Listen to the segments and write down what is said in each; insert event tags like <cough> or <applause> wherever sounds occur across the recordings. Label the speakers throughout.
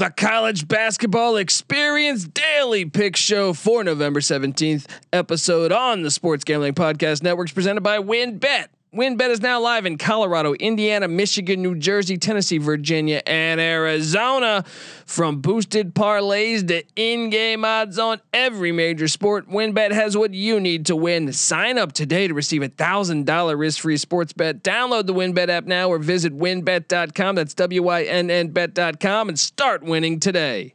Speaker 1: The college basketball experience daily pick show for November 17th episode on the Sports Gambling Podcast Networks presented by WynnBET. WynnBET is now live in Colorado, Indiana, Michigan, New Jersey, Tennessee, Virginia, and Arizona. From boosted parlays to in-game odds on every major sport, WynnBET has what you need to win. Sign up today to receive a thousand dollar risk-free sports bet. Download the WynnBET app now or visit wynnbet.com. That's W-Y-N-N bet.com and start winning today.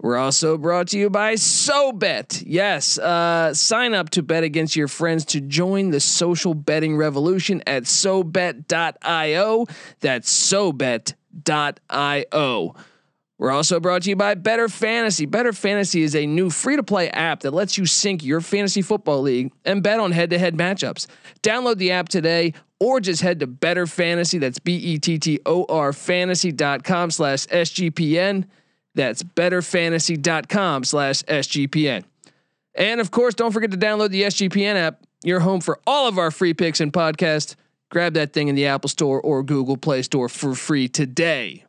Speaker 1: We're also brought to you by SoBet. Yes, uh, sign up to bet against your friends to join the social betting revolution at SoBet.io. That's SoBet.io. We're also brought to you by Bettor Fantasy. Bettor Fantasy is a new free to play app that lets you sync your fantasy football league and bet on head to head matchups. Download the app today or just head to Bettor Fantasy. That's B E T T O R fantasy.com slash SGPN. That's bettorfantasy.com slash SGPN. And of course, don't forget to download the SGPN app, your home for all of our free picks and podcasts. Grab that thing in the Apple Store or Google Play Store for free today.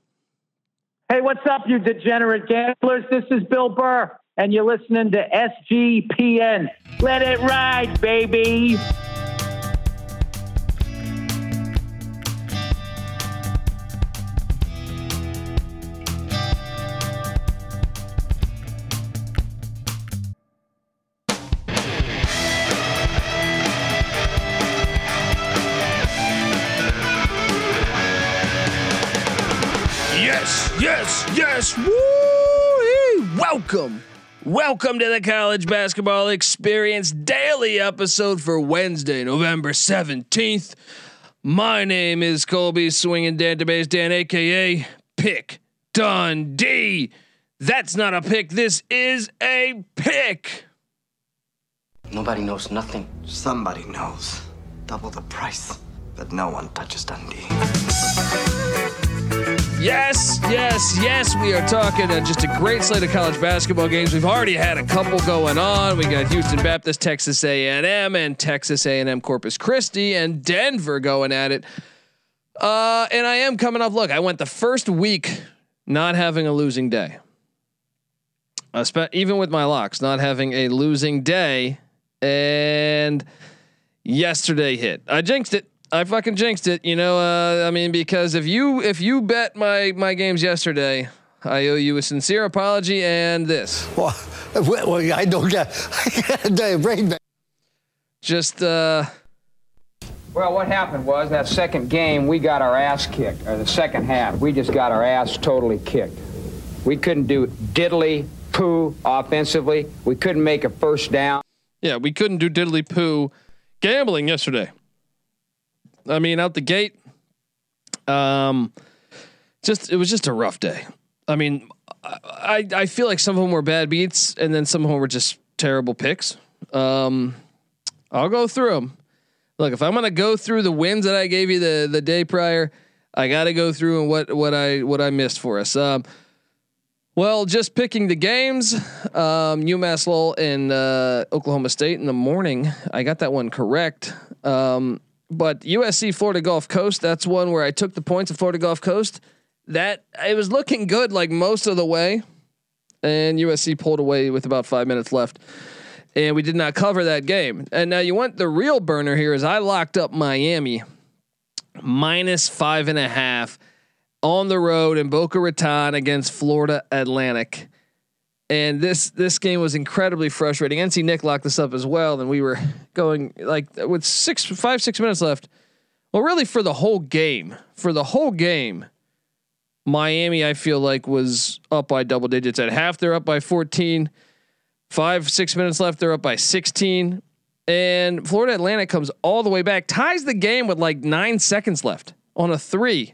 Speaker 2: Hey, what's up, you degenerate gamblers? This is Bill Burr, and you're listening to SGPN. Let it ride, baby.
Speaker 1: Welcome. Welcome to the College Basketball Experience Daily episode for Wednesday, November 17th. My name is Colby Swinging Database Dan, aka Pick Dundee. That's not a pick, this is a pick.
Speaker 3: Nobody knows nothing.
Speaker 4: Somebody knows. Double the price, but no one touches Dundee.
Speaker 1: Yes, yes, yes. We are talking uh, just a great slate of college basketball games. We've already had a couple going on. We got Houston Baptist, Texas A&M, and Texas A&M Corpus Christi, and Denver going at it. Uh, and I am coming off. Look, I went the first week not having a losing day. Uh, spe- even with my locks, not having a losing day, and yesterday hit. I jinxed it. I fucking jinxed it. You know, uh, I mean, because if you if you bet my my games yesterday, I owe you a sincere apology and this.
Speaker 5: Well, well I don't get. <laughs> I got a brain.
Speaker 1: Just uh.
Speaker 6: Well, what happened was that second game we got our ass kicked, or the second half we just got our ass totally kicked. We couldn't do diddly poo offensively. We couldn't make a first down.
Speaker 1: Yeah, we couldn't do diddly poo gambling yesterday. I mean, out the gate, um, just it was just a rough day. I mean, I I feel like some of them were bad beats, and then some of them were just terrible picks. Um, I'll go through them. Look, if I'm gonna go through the wins that I gave you the the day prior, I got to go through and what what I what I missed for us. Um, well, just picking the games, um, UMass Lowell and uh, Oklahoma State in the morning. I got that one correct. Um, but USC Florida Gulf Coast, that's one where I took the points of Florida Gulf Coast. That it was looking good like most of the way, and USC pulled away with about five minutes left, and we did not cover that game. And now you want the real burner here is I locked up Miami minus five and a half on the road in Boca Raton against Florida Atlantic. And this this game was incredibly frustrating. NC Nick locked this up as well, and we were going like with six, five, six minutes left. Well, really for the whole game, for the whole game, Miami I feel like was up by double digits. At half, they're up by 14. Five, six minutes left, they're up by 16. And Florida Atlantic comes all the way back, ties the game with like nine seconds left on a three.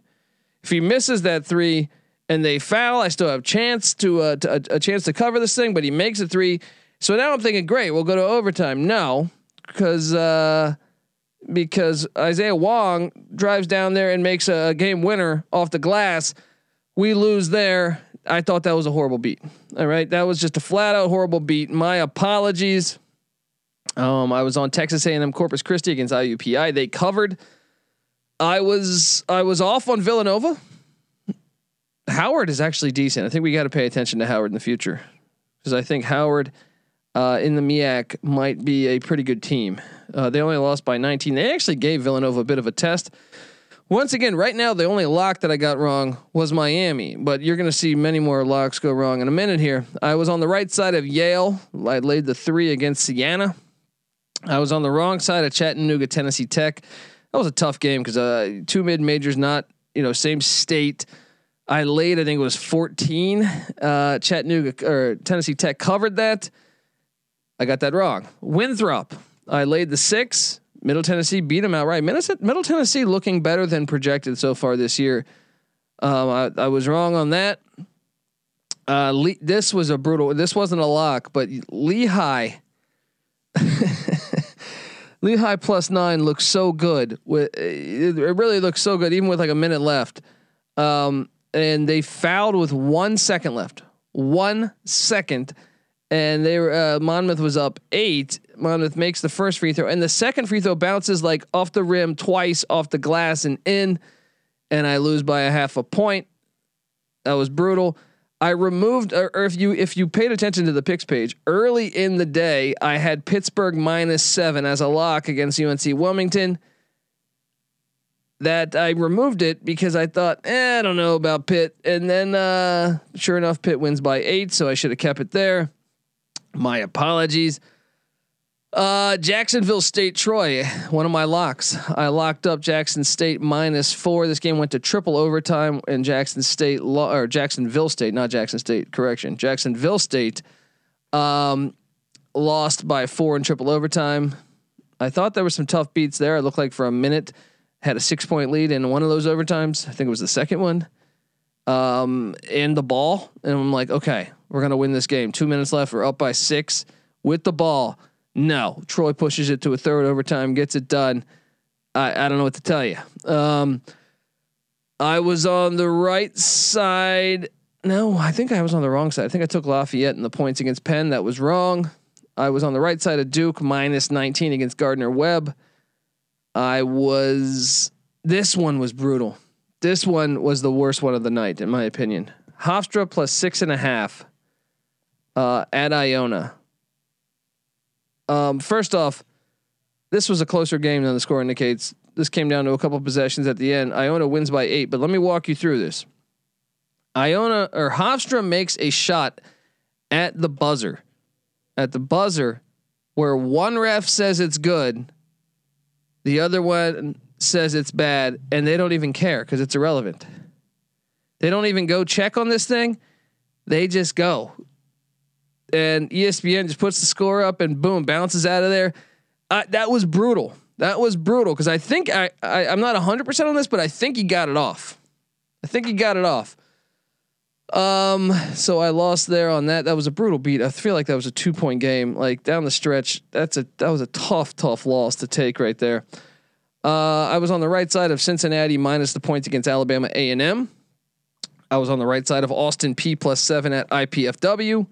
Speaker 1: If he misses that three, and they foul, I still have chance to, uh, to a, a chance to cover this thing. But he makes a three. So now I'm thinking, great, we'll go to overtime. No, because uh, because Isaiah Wong drives down there and makes a game winner off the glass. We lose there. I thought that was a horrible beat. All right, that was just a flat out horrible beat. My apologies. Um, I was on Texas A&M Corpus Christi against IUPUI. They covered. I was I was off on Villanova. Howard is actually decent. I think we got to pay attention to Howard in the future because I think Howard uh, in the MEAC might be a pretty good team. Uh, they only lost by 19. They actually gave Villanova a bit of a test. Once again, right now, the only lock that I got wrong was Miami, but you're going to see many more locks go wrong in a minute here. I was on the right side of Yale. I laid the three against Siena. I was on the wrong side of Chattanooga, Tennessee Tech. That was a tough game because uh, two mid majors, not you know same state. I laid, I think it was 14. Uh, Chattanooga or Tennessee Tech covered that. I got that wrong. Winthrop, I laid the six. Middle Tennessee beat them outright. Middle Tennessee looking better than projected so far this year. Um, I, I, was wrong on that. Uh, Le- this was a brutal. This wasn't a lock, but Lehigh. <laughs> Lehigh plus nine looks so good. With it really looks so good, even with like a minute left. Um, and they fouled with one second left. One second and they were uh, Monmouth was up eight. Monmouth makes the first free throw, and the second free throw bounces like off the rim twice off the glass and in, and I lose by a half a point. That was brutal. I removed, or, if you if you paid attention to the picks page early in the day, I had Pittsburgh minus seven as a lock against UNC Wilmington. That I removed it because I thought, eh, I don't know about Pitt, and then uh, sure enough, Pitt wins by eight, so I should have kept it there. My apologies. Uh, Jacksonville State Troy, one of my locks. I locked up Jackson State minus four. This game went to triple overtime, and Jackson State lo- or Jacksonville State, not Jackson State. Correction, Jacksonville State um, lost by four in triple overtime. I thought there were some tough beats there. It looked like for a minute had a six point lead in one of those overtimes. I think it was the second one. Um, and the ball, and I'm like, okay, we're gonna win this game. Two minutes left. We're up by six with the ball. No, Troy pushes it to a third overtime, gets it done. I I don't know what to tell you. Um, I was on the right side. No, I think I was on the wrong side. I think I took Lafayette in the points against Penn. That was wrong. I was on the right side of Duke minus 19 against Gardner Webb. I was. This one was brutal. This one was the worst one of the night, in my opinion. Hofstra plus six and a half uh, at Iona. Um, first off, this was a closer game than the score indicates. This came down to a couple possessions at the end. Iona wins by eight, but let me walk you through this. Iona or Hofstra makes a shot at the buzzer, at the buzzer, where one ref says it's good, the other one says it's bad, and they don't even care because it's irrelevant. They don't even go check on this thing. They just go and ESPN just puts the score up and boom, bounces out of there. Uh, that was brutal. That was brutal because I think I, I I'm not 100 percent on this, but I think he got it off. I think he got it off. Um, so I lost there on that. That was a brutal beat. I feel like that was a two point game. Like down the stretch, that's a that was a tough, tough loss to take right there. Uh, I was on the right side of Cincinnati minus the points against Alabama A and M. I was on the right side of Austin Peay plus seven at IPFW.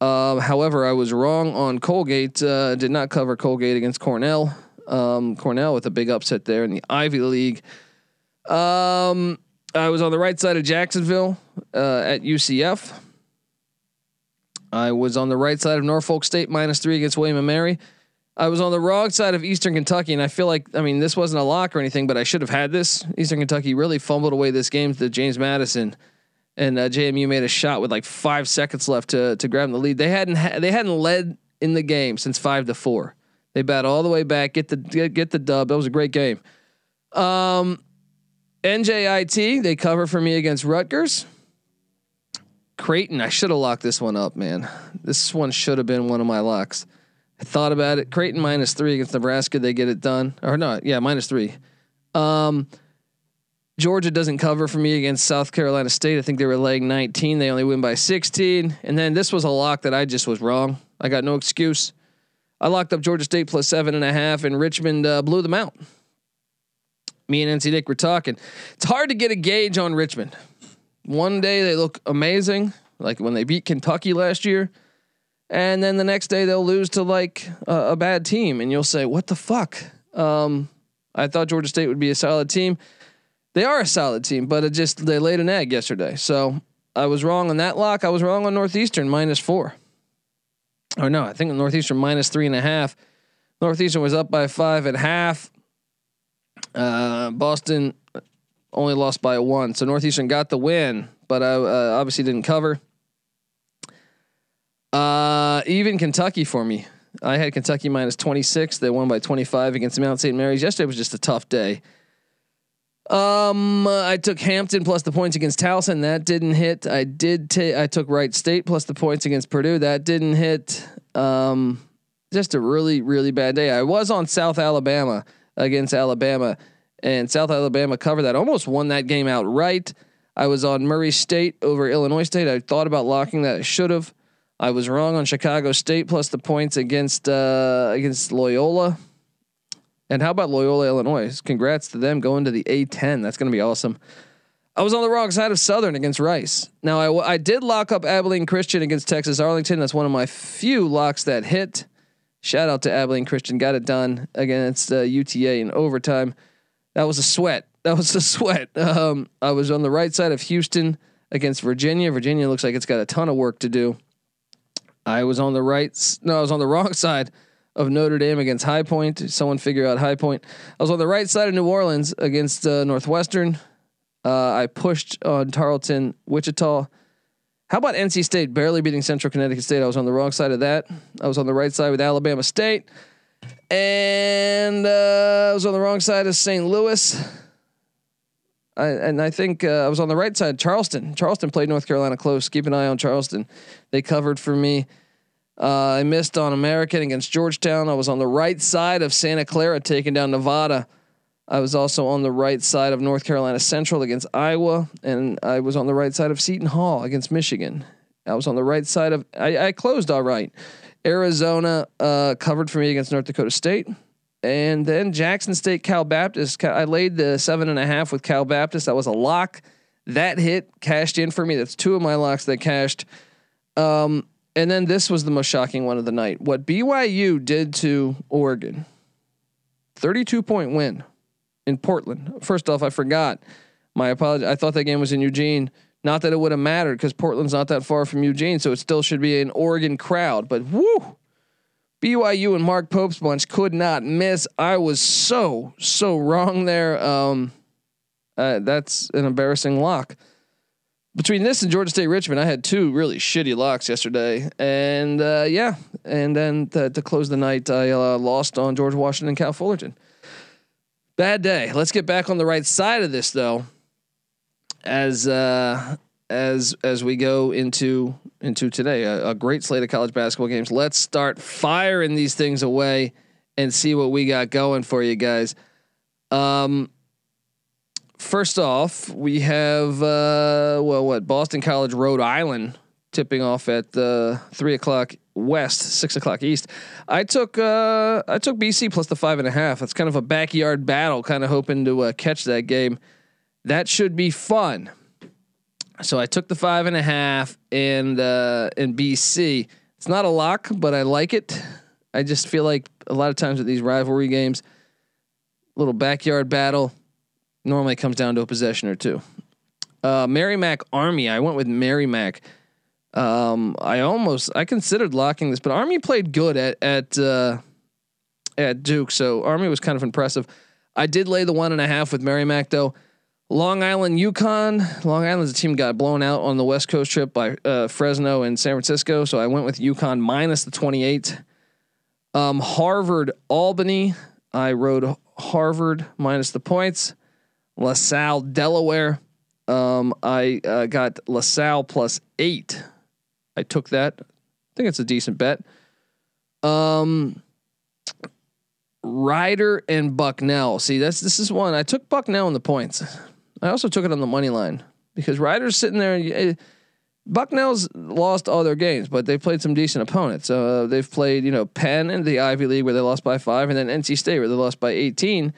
Speaker 1: Um, however, I was wrong on Colgate. Uh, did not cover Colgate against Cornell. Um, Cornell with a big upset there in the Ivy League. Um, I was on the right side of Jacksonville uh, at UCF. I was on the right side of Norfolk State minus three against William and Mary. I was on the wrong side of Eastern Kentucky, and I feel like I mean this wasn't a lock or anything, but I should have had this. Eastern Kentucky really fumbled away this game to James Madison and uh, JMU made a shot with like five seconds left to to grab the lead. They hadn't ha- they hadn't led in the game since five to four. They bat all the way back, get the get, get the dub. That was a great game. Um, NJIT they cover for me against Rutgers. Creighton, I should have locked this one up, man. This one should have been one of my locks. I thought about it. Creighton minus three against Nebraska, they get it done. Or no, yeah, minus three. Um, Georgia doesn't cover for me against South Carolina State. I think they were laying 19. They only win by 16. And then this was a lock that I just was wrong. I got no excuse. I locked up Georgia State plus seven and a half, and Richmond uh, blew them out. Me and NC Nick were talking. It's hard to get a gauge on Richmond. One day they look amazing, like when they beat Kentucky last year. And then the next day they'll lose to like a, a bad team, and you'll say, "What the fuck?" Um, I thought Georgia State would be a solid team. They are a solid team, but it just they laid an egg yesterday. So I was wrong on that lock. I was wrong on Northeastern minus four. Or no, I think Northeastern minus three and a half. Northeastern was up by five and a half. Uh, Boston only lost by one, so Northeastern got the win, but I uh, obviously didn't cover. Uh, even Kentucky for me. I had Kentucky minus 26. They won by 25 against Mount St. Mary's. Yesterday was just a tough day. Um, I took Hampton plus the points against Towson. That didn't hit. I did take. I took Wright State plus the points against Purdue. That didn't hit. Um, just a really really bad day. I was on South Alabama against Alabama, and South Alabama covered that. Almost won that game outright. I was on Murray State over Illinois State. I thought about locking that. I should have. I was wrong on Chicago State plus the points against uh, against Loyola. And how about Loyola, Illinois? Congrats to them going to the A10. That's going to be awesome. I was on the wrong side of Southern against Rice. Now I, I did lock up Abilene Christian against Texas Arlington. That's one of my few locks that hit. Shout out to Abilene Christian, got it done against uh, UTA in overtime. That was a sweat. <laughs> That was a sweat. Um, I was on the right side of Houston against Virginia. Virginia looks like it's got a ton of work to do. I was on the right. No, I was on the <laughs> wrong side of Notre Dame against High Point. Someone figure out High Point. I was on the right side of New Orleans against uh, Northwestern. Uh, I pushed on Tarleton, Wichita. How about NC State barely beating Central Connecticut State? I was on the wrong side of that. I was on the right side with Alabama State. And uh, I was on the wrong side of St. Louis. I, and I think uh, I was on the right side. Charleston. Charleston played North Carolina close. Keep an eye on Charleston. They covered for me. Uh, I missed on American against Georgetown. I was on the right side of Santa Clara taking down Nevada. I was also on the right side of North Carolina Central against Iowa, and I was on the right side of Seton Hall against Michigan. I was on the right side of. I, I closed all right. Arizona uh, covered for me against North Dakota State. And then Jackson State, Cal Baptist. I laid the seven and a half with Cal Baptist. That was a lock. That hit cashed in for me. That's two of my locks that cashed. Um, and then this was the most shocking one of the night. What BYU did to Oregon 32 point win in Portland. First off, I forgot. My apology. I thought that game was in Eugene. Not that it would have mattered because Portland's not that far from Eugene, so it still should be an Oregon crowd. But whoo, BYU and Mark Pope's bunch could not miss. I was so so wrong there. Um, uh, that's an embarrassing lock. Between this and Georgia State Richmond, I had two really shitty locks yesterday, and uh, yeah, and then to, to, close the night, I uh, lost on George Washington, Cal Fullerton. Bad day. Let's get back on the right side of this though, as uh, as as we go into into today. A, a, great slate of college basketball games. Let's start firing these things away and see what we got going for you guys. Um, first off, we have uh, well, what Boston College, Rhode Island, tipping off at uh, three o'clock west, six o'clock east. I took uh, I took BC plus the five and a half. It's kind of a backyard battle, kind of hoping to uh, catch that game. That should be fun. So I took the five and a half and uh, in BC. It's not a lock, but I like it. I just feel like a lot of times with these rivalry games, little backyard battle normally comes down to a possession or two. Uh, Merrimack Army. I went with Merrimack. Um, I almost I considered locking this, but Army played good at at uh, at Duke, so Army was kind of impressive. I did lay the one and a half with Merrimack though. Long Island, UConn. Long Island's a team got blown out on the West Coast trip by uh, Fresno and San Francisco, so I went with UConn minus the 28. Um, Harvard, Albany. I rode Harvard minus the points. LaSalle, Delaware. Um, I uh, got LaSalle plus eight. I took that. I think it's a decent bet. Um, Rider and Bucknell. See, that's this is one I took Bucknell in the points. I also took it on the money line because Riders sitting there. eh, Bucknell's lost all their games, but they've played some decent opponents. Uh, they've played, you know, Penn in the Ivy League where they lost by five, and then NC State where they lost by 18.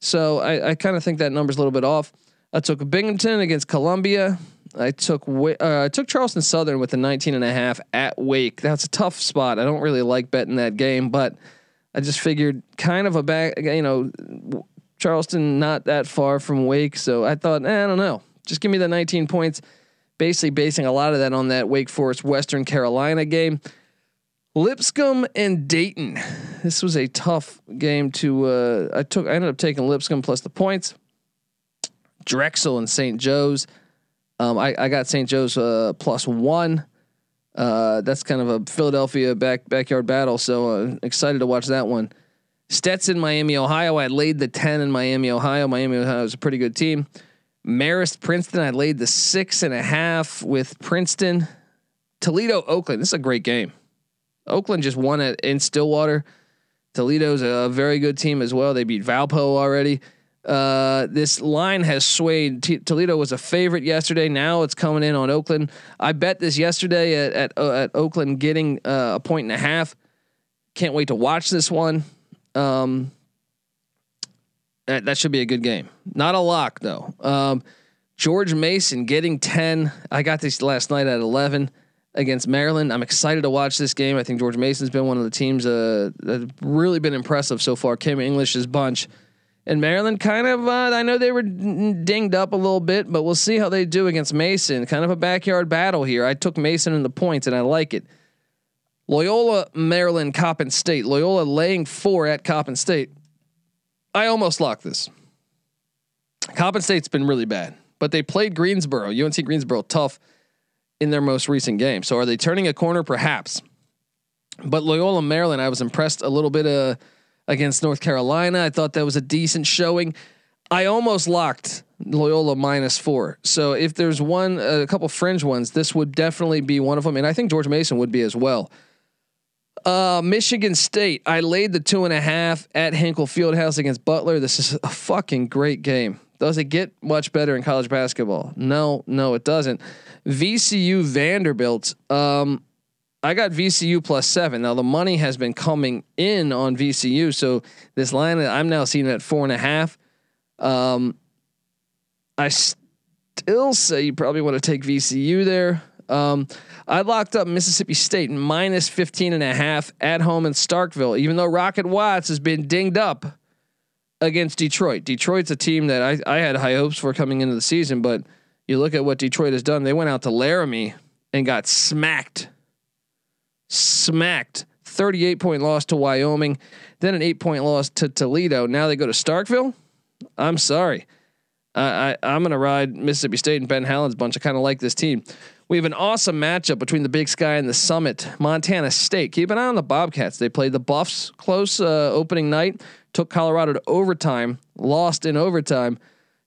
Speaker 1: So I, I kind of think that number's a little bit off. I took Binghamton against Columbia. I took uh, I took Charleston Southern with the 19 and a half at Wake. That's a tough spot. I don't really like betting that game, but I just figured kind of a back, you know, Charleston not that far from Wake, so I thought, eh, I don't know. Just give me the 19 points. Basically basing a lot of that on that Wake Forest Western Carolina game. Lipscomb and Dayton. This was a tough game to uh, I took I ended up taking Lipscomb plus the points. Drexel and St. Joe's. Um, I, I got St. Joe's uh, plus one. Uh, that's kind of a Philadelphia back backyard battle. So uh, excited to watch that one. Stetson, Miami, Ohio. I laid the ten in Miami, Ohio. Miami, Ohio is a pretty good team. Marist, Princeton. I laid the six and a half with Princeton. Toledo, Oakland. This is a great game. Oakland just won it in Stillwater. Toledo's a very good team as well. They beat Valpo already. Uh, this line has swayed. T- Toledo was a favorite yesterday. Now it's coming in on Oakland. I bet this yesterday at at, uh, at Oakland getting uh, a point and a half. Can't wait to watch this one. Um, that, that should be a good game. Not a lock though. Um, George Mason getting ten. I got this last night at eleven against Maryland. I'm excited to watch this game. I think George Mason's been one of the teams uh, that really been impressive so far. Kim English's bunch. And Maryland kind of, uh, I know they were dinged up a little bit, but we'll see how they do against Mason. Kind of a backyard battle here. I took Mason in the points, and I like it. Loyola, Maryland, Coppin State. Loyola laying four at Coppin State. I almost locked this. Coppin State's been really bad, but they played Greensboro, UNC Greensboro, tough in their most recent game. So are they turning a corner? Perhaps. But Loyola, Maryland, I was impressed a little bit uh, against North Carolina. I thought that was a decent showing. I almost locked Loyola minus four. So if there's one, a couple fringe ones, this would definitely be one of them. And I think George Mason would be as well. Uh, Michigan State. I laid the two and a half at Hinkle Fieldhouse against Butler. This is a fucking great game. Does it get much better in college basketball? No, no, it doesn't. VCU Vanderbilt. Um, I got VCU plus seven. Now the money has been coming in on VCU, so this line I'm now seeing at four and a half. Um, I still say you probably want to take VCU there. Um, I locked up Mississippi State minus 15 and a half at home in Starkville, even though Rocket Watts has been dinged up against Detroit. Detroit's a team that I, I had high hopes for coming into the season, but you look at what Detroit has done. They went out to Laramie and got smacked. Smacked. 38 point loss to Wyoming, then an eight point loss to Toledo. Now they go to Starkville. I'm sorry. I, I I'm gonna ride Mississippi State and Ben Howland's bunch. I kind of like this team. We have an awesome matchup between the Big Sky and the Summit. Montana State. Keep an eye on the Bobcats. They played the Buffs close uh, opening night. Took Colorado to overtime. Lost in overtime.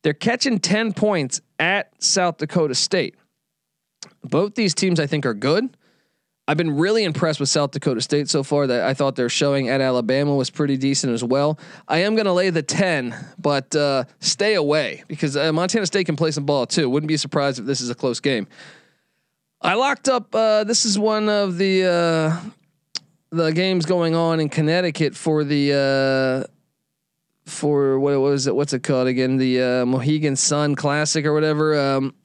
Speaker 1: They're catching ten points at South Dakota State. Both these teams, I think, are good. I've been really impressed with South Dakota State so far. That I thought their showing at Alabama was pretty decent as well. I am going to lay the ten, but uh, stay away because uh, Montana State can play some ball too. Wouldn't be surprised if this is a close game. I locked up. Uh, this is one of the uh, the games going on in Connecticut for the uh, for what was it? What's it called again? The uh, Mohegan Sun Classic or whatever. Um,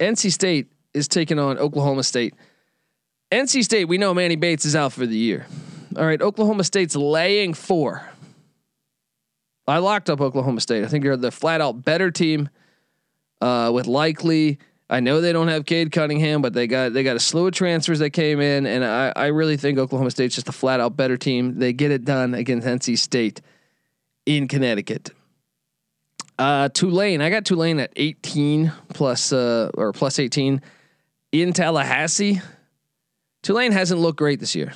Speaker 1: NC State is taking on Oklahoma State. NC State, we know Manny Bates is out for the year. All right, Oklahoma State's laying four. I locked up Oklahoma State. I think they're the flat out better team uh, with likely. I know they don't have Cade Cunningham, but they got they got a slew of transfers that came in, and I, I really think Oklahoma State's just a flat out better team. They get it done against NC State in Connecticut. Uh, Tulane, I got Tulane at 18 plus uh, or plus 18 in Tallahassee. Tulane hasn't looked great this year.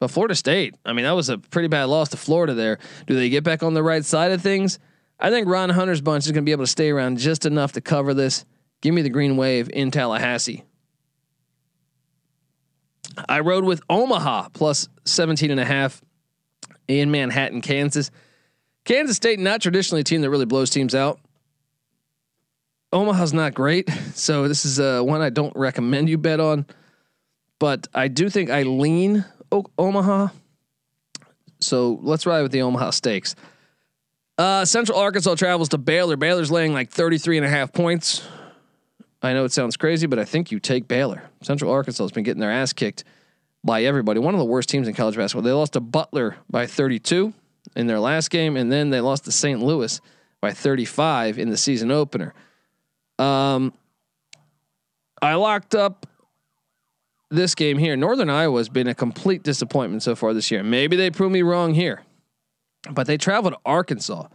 Speaker 1: But Florida State, I mean, that was a pretty bad loss to Florida there. Do they get back on the right side of things? I think Ron Hunter's bunch is going to be able to stay around just enough to cover this. Give me the green wave in Tallahassee. I rode with Omaha plus 17 and a half in Manhattan, Kansas. Kansas State, not traditionally a team that really blows teams out. Omaha's not great, <laughs> so this is uh, one I don't recommend you bet on. But I do think I lean o- Omaha. So let's ride with the Omaha Steaks. Uh, Central Arkansas travels to Baylor. Baylor's laying like 33 and a half points. I know it sounds crazy, but I think you take Baylor. Central Arkansas has been getting their ass kicked by everybody. One of the worst teams in college basketball. They lost to Butler by 32 in their last game, and then they lost to St. Louis by 35 in the season opener. Um, I locked up this game here. Northern Iowa has been a complete disappointment so far this year. Maybe they prove me wrong here, but they traveled to Arkansas.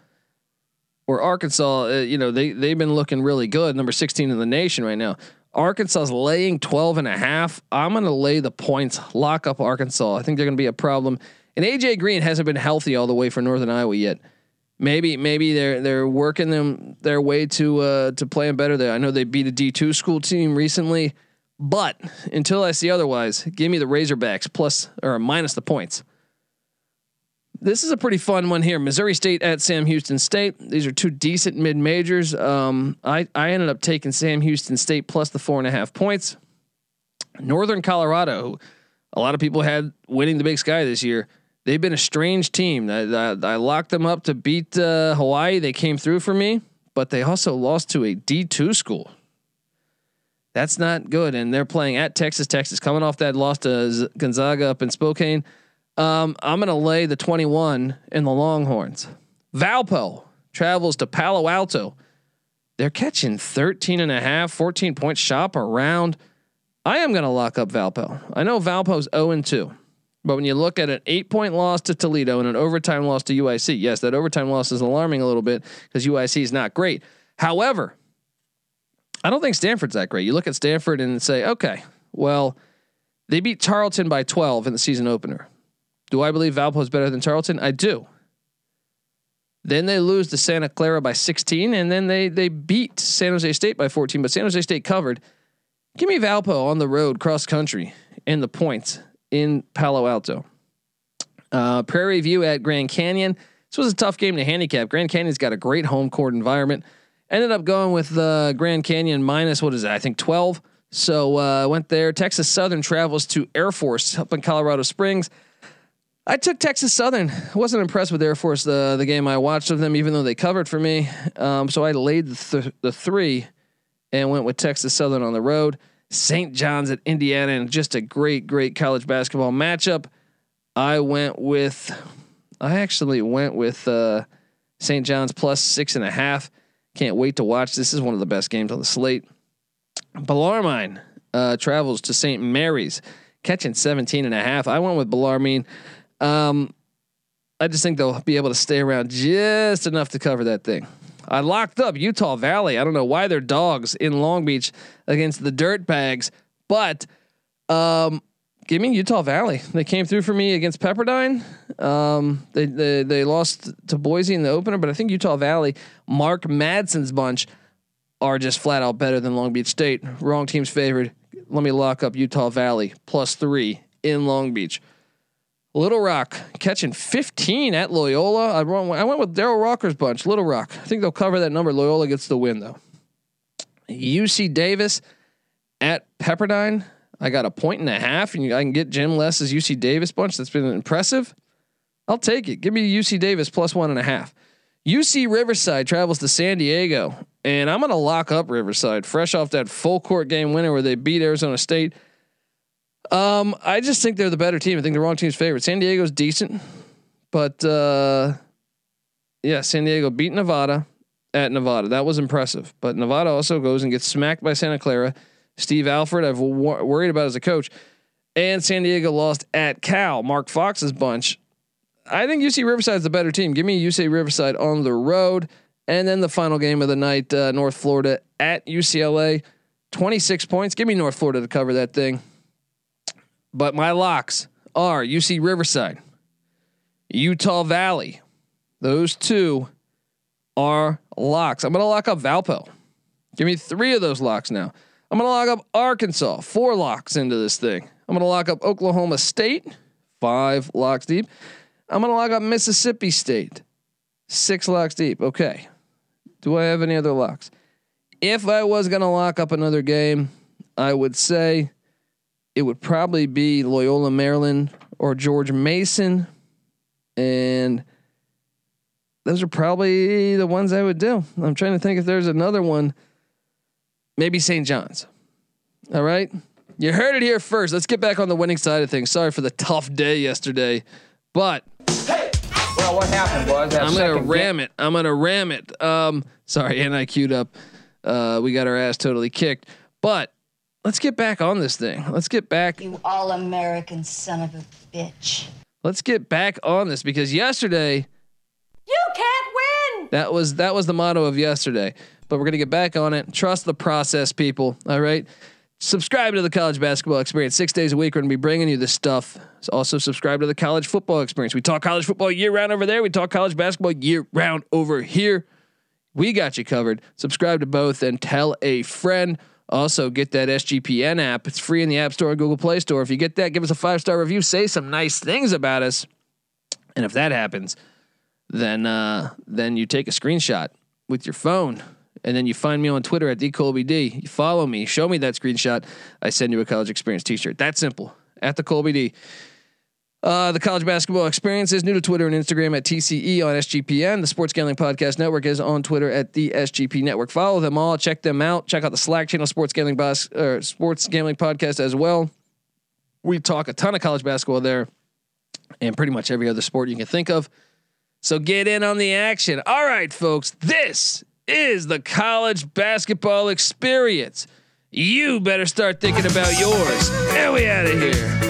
Speaker 1: Or Arkansas, uh, you know, they they've been looking really good, number 16 in the nation right now. Arkansas's laying 12 and a half. I'm going to lay the points, lock up Arkansas. I think they're going to be a problem. And AJ Green hasn't been healthy all the way for Northern Iowa yet. Maybe maybe they're they're working them their way to uh, to playing better there. I know they beat a D2 school team recently, but until I see otherwise, give me the Razorbacks plus or minus the points. This is a pretty fun one here. Missouri State at Sam Houston State. These are two decent mid majors. Um, I I ended up taking Sam Houston State plus the four and a half points. Northern Colorado, a lot of people had winning the Big Sky this year. They've been a strange team. I, I, I locked them up to beat uh, Hawaii. They came through for me, but they also lost to a D two school. That's not good. And they're playing at Texas. Texas coming off that loss to Gonzaga up in Spokane. Um, I'm going to lay the 21 in the Longhorns. Valpo travels to Palo Alto. They're catching 13 and a half, 14 point shop around. I am going to lock up Valpo. I know Valpo's 0 and 2, but when you look at an eight point loss to Toledo and an overtime loss to UIC, yes, that overtime loss is alarming a little bit because UIC is not great. However, I don't think Stanford's that great. You look at Stanford and say, okay, well, they beat Tarleton by 12 in the season opener. Do I believe Valpo is better than Tarleton? I do. Then they lose to Santa Clara by 16, and then they they beat San Jose State by 14, but San Jose State covered. Give me Valpo on the road, cross country, and the points in Palo Alto. Uh, Prairie View at Grand Canyon. This was a tough game to handicap. Grand Canyon's got a great home court environment. Ended up going with uh, Grand Canyon minus what is it? I think 12. So uh, went there. Texas Southern travels to Air Force up in Colorado Springs. I took Texas Southern. I wasn't impressed with Air Force the the game I watched of them, even though they covered for me. Um, so I laid the th- the three and went with Texas Southern on the road. St. John's at Indiana, and just a great, great college basketball matchup. I went with, I actually went with uh, St. John's plus six and a half. Can't wait to watch. This is one of the best games on the slate. Bellarmine uh, travels to St. Mary's, catching 17 and a half. I went with Bellarmine. Um, I just think they'll be able to stay around just enough to cover that thing. I locked up Utah Valley. I don't know why they're dogs in Long Beach against the Dirt Bags, but um, give me Utah Valley. They came through for me against Pepperdine. Um, they, they they lost to Boise in the opener, but I think Utah Valley, Mark Madsen's bunch, are just flat out better than Long Beach State. Wrong team's favored. Let me lock up Utah Valley plus three in Long Beach. Little Rock catching 15 at Loyola. I went, I went with Daryl Rocker's bunch. Little Rock. I think they'll cover that number. Loyola gets the win though. UC Davis at Pepperdine. I got a point and a half, and I can get Jim Les's UC Davis bunch. That's been impressive. I'll take it. Give me UC Davis plus one and a half. UC Riverside travels to San Diego, and I'm going to lock up Riverside, fresh off that full court game winner where they beat Arizona State. Um, I just think they're the better team. I think the wrong team's favorite. San Diego's decent, but uh, yeah, San Diego beat Nevada at Nevada. That was impressive. But Nevada also goes and gets smacked by Santa Clara. Steve Alford, I've wor- worried about as a coach, and San Diego lost at Cal. Mark Fox's bunch. I think UC Riverside's the better team. Give me UC Riverside on the road, and then the final game of the night, uh, North Florida at UCLA. 26 points. Give me North Florida to cover that thing. But my locks are UC Riverside, Utah Valley. Those two are locks. I'm going to lock up Valpo. Give me three of those locks now. I'm going to lock up Arkansas. Four locks into this thing. I'm going to lock up Oklahoma State. Five locks deep. I'm going to lock up Mississippi State. Six locks deep. Okay. Do I have any other locks? if I was gonna lock up another game, I would say it would probably be Loyola Maryland or George Mason, and those are probably the ones I would do. I'm trying to think if there's another one. Maybe St. John's. All right. You heard it here first. Let's get back on the winning side of things. Sorry for the tough day yesterday, but
Speaker 6: Well, what happened was
Speaker 1: I'm gonna ram it. I'm gonna ram it. Um, sorry, and I queued up. Uh, we got our ass totally kicked, but let's get back on this thing. Let's get back.
Speaker 7: You all American son of a bitch.
Speaker 1: Let's get back on this because yesterday
Speaker 7: You can't win!
Speaker 1: that was that was the motto of yesterday. But we're gonna get back on it. Trust the process, people. All right. Subscribe to the college basketball experience six days a week. We're gonna be bringing you this stuff. Also, subscribe to the college football experience. We talk college football year round over there. We talk college basketball year round over here. We got you covered. Subscribe to both and tell a friend. Also, get that SGPN app. It's free in the App Store and Google Play Store. If you get that, give us a five star review. Say some nice things about us. And if that happens, then uh, then you take a screenshot with your phone, and then you find me on Twitter at TheColbyD. You follow me, show me that screenshot. I send you a college experience T-shirt. That simple. At the Colby D. Uh, the college basketball experience is new to Twitter and Instagram at TCE on SGPN. The Sports Gambling Podcast Network is on Twitter at the SGP Network. Follow them all. Check them out. Check out the Slack channel, Sports Gambling Bas- or Sports Gambling Podcast as well. We talk a ton of college basketball there, and pretty much every other sport you can think of. So get in on the action. All right, folks, this is the college basketball experience. You better start thinking about yours. And we out of here.